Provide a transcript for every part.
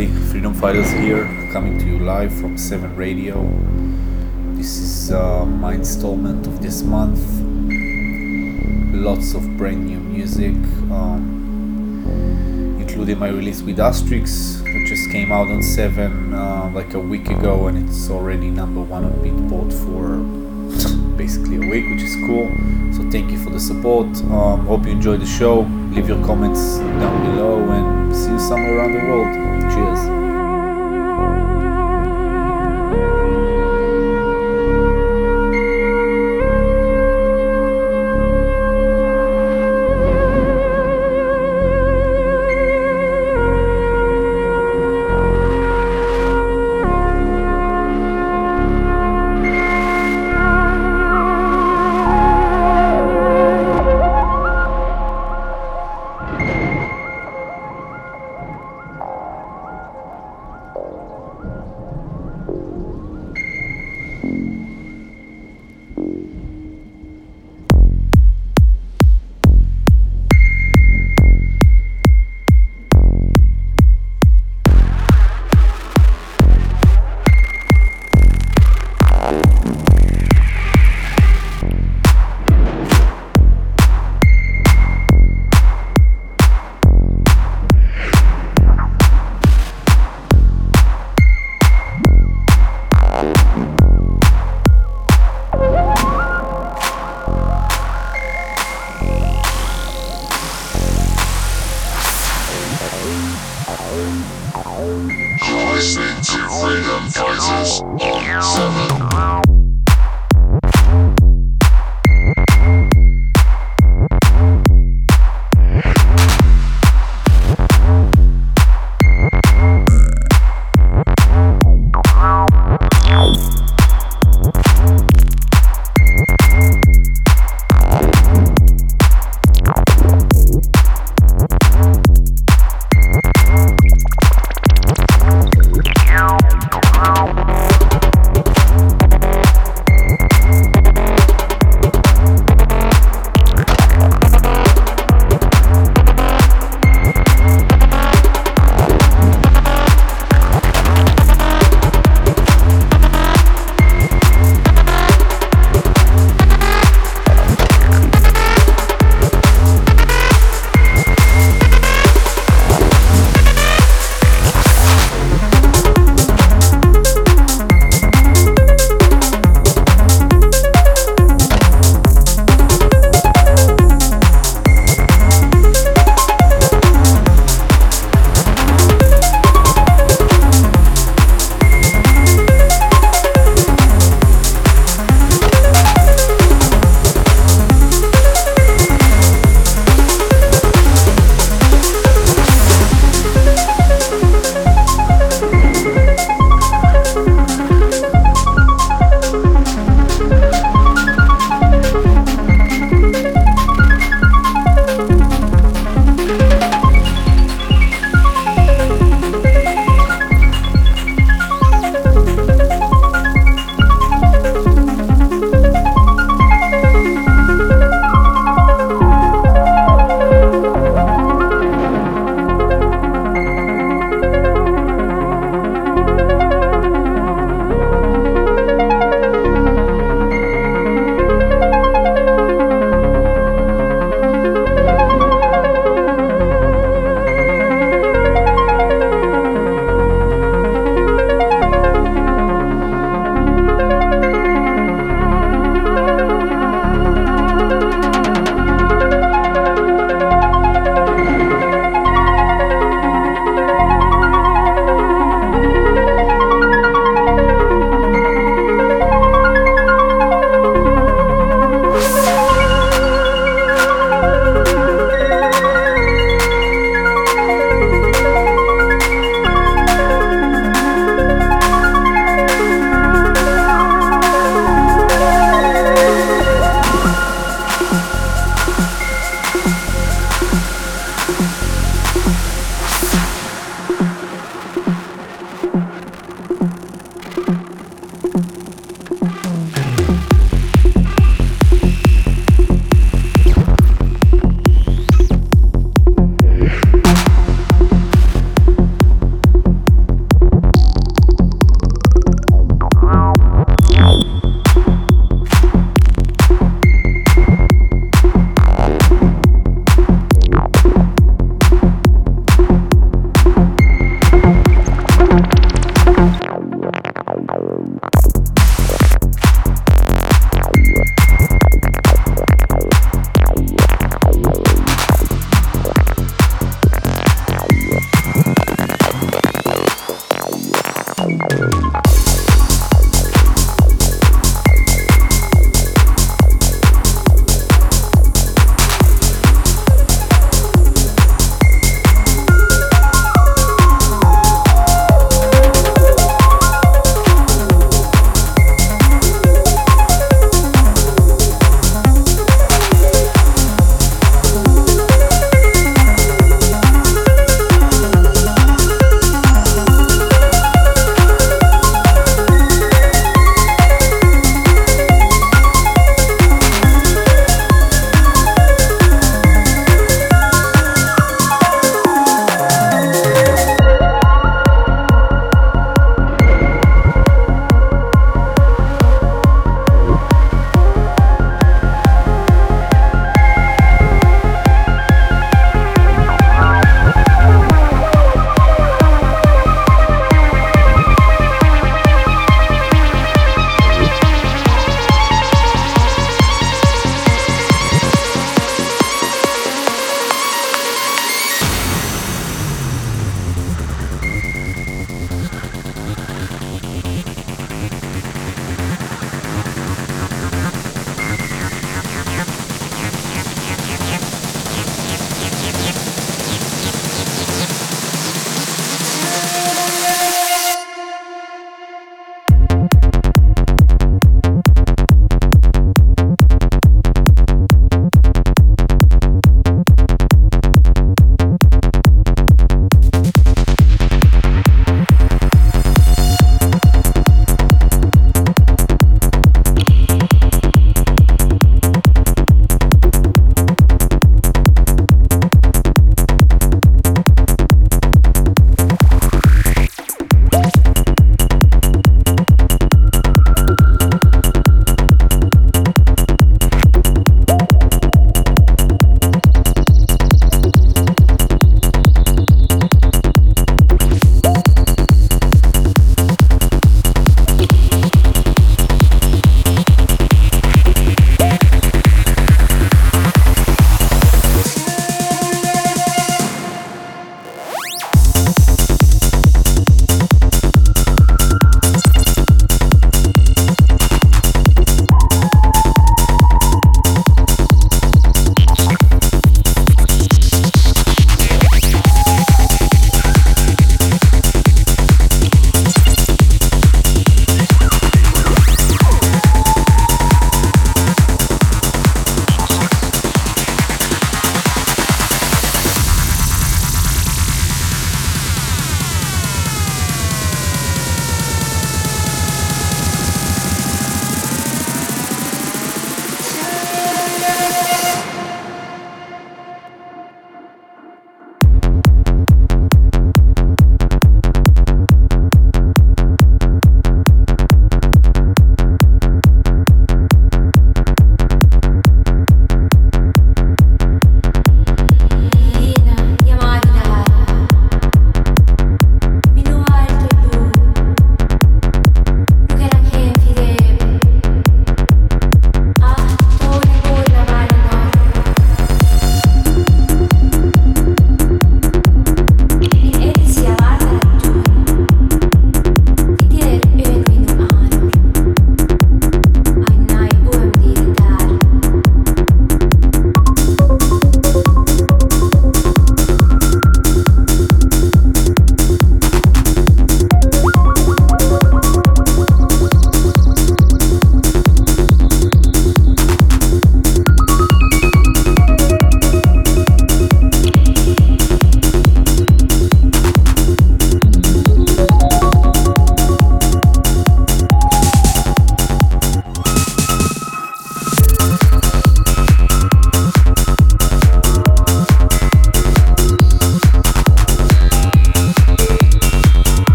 everybody. Freedom Fighters here, coming to you live from 7 Radio. This is uh, my installment of this month. Lots of brand new music, um, including my release with Astrix, which just came out on 7 uh, like a week ago, and it's already number one on Beatport for basically a week, which is cool. So thank you for the support. Um, hope you enjoy the show. Leave your comments down below and see you somewhere around the world.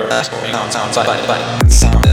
Are going on sounds like sound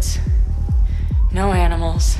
birds. No animals.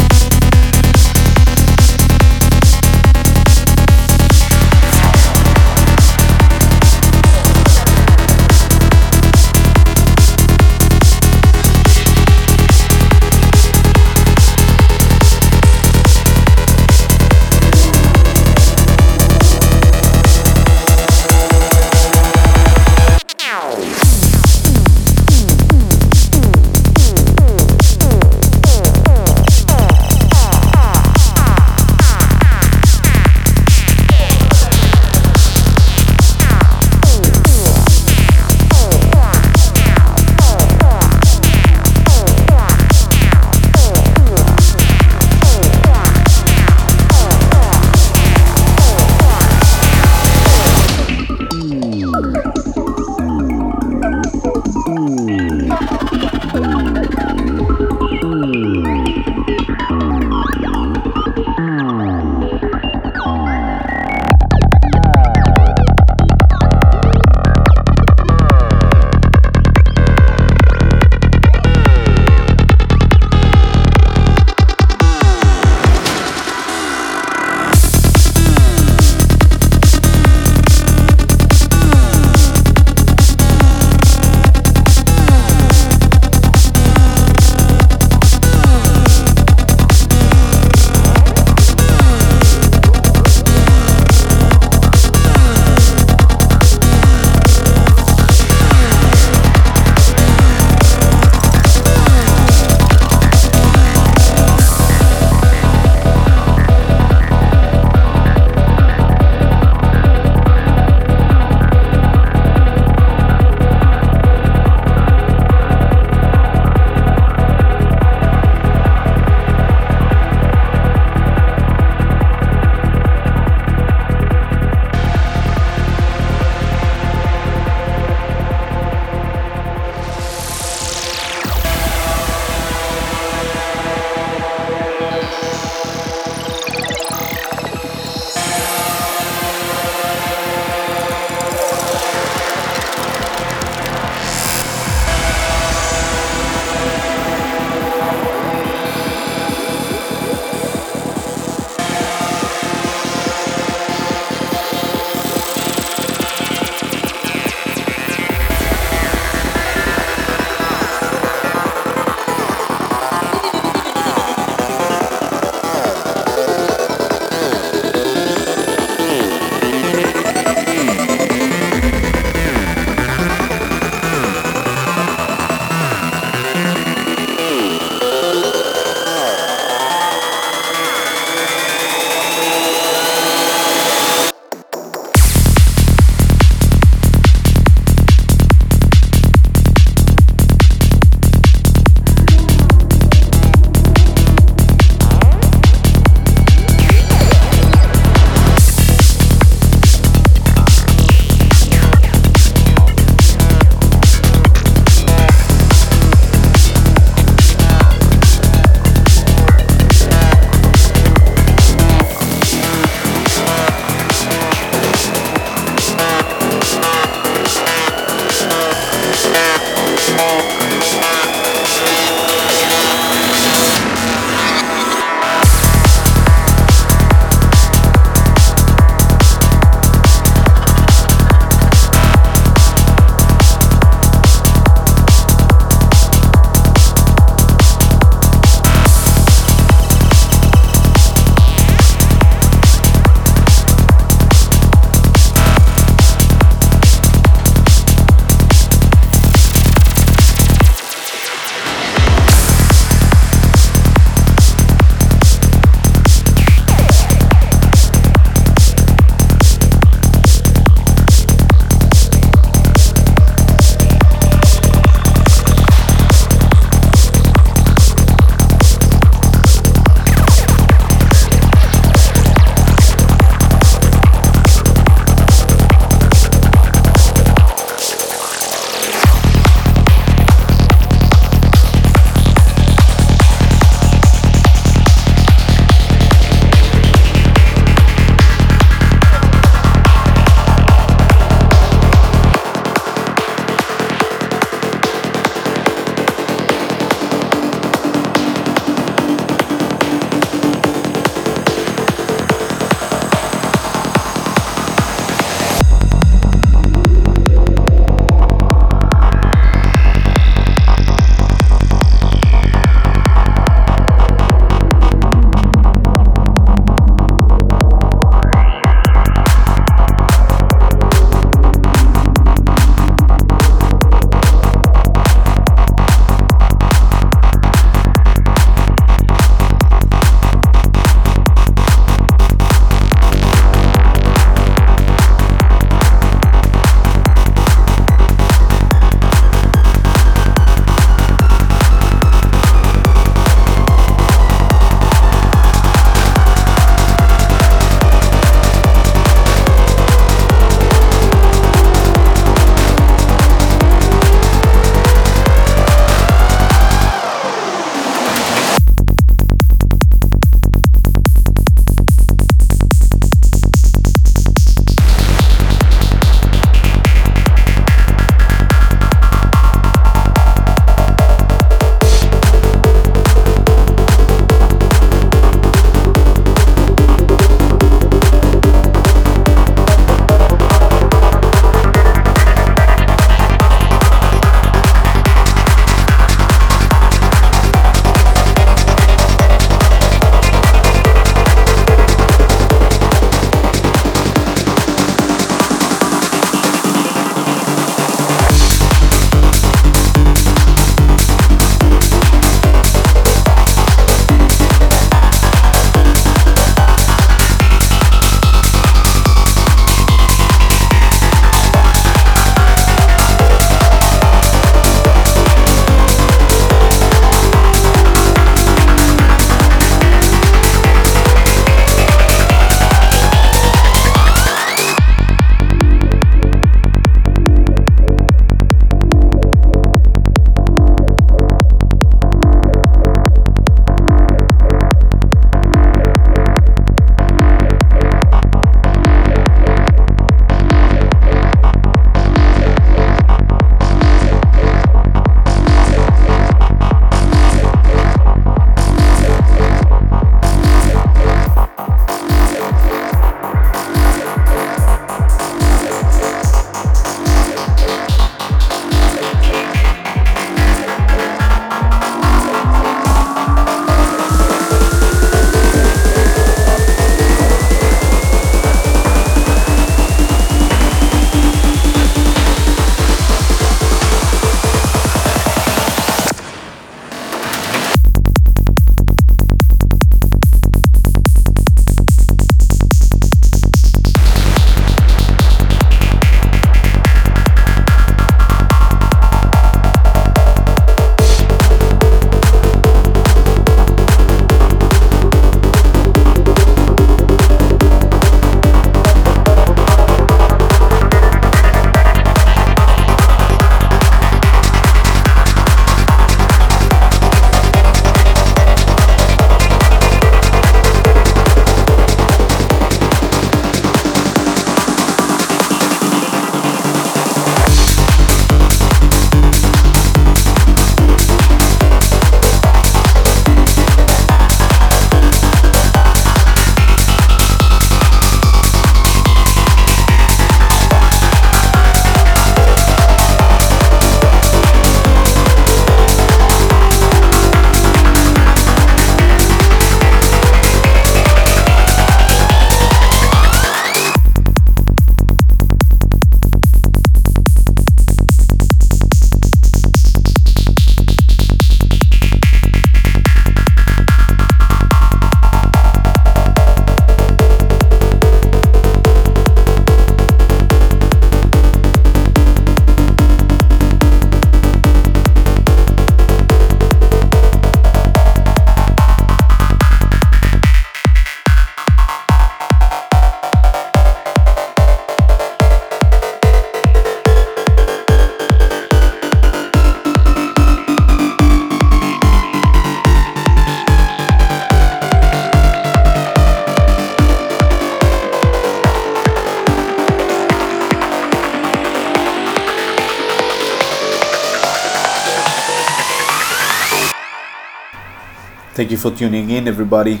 Thank you for tuning in, everybody.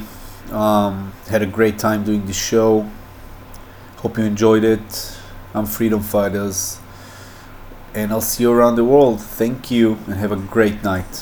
Um, had a great time doing this show. Hope you enjoyed it. I'm Freedom Fighters, and I'll see you around the world. Thank you, and have a great night.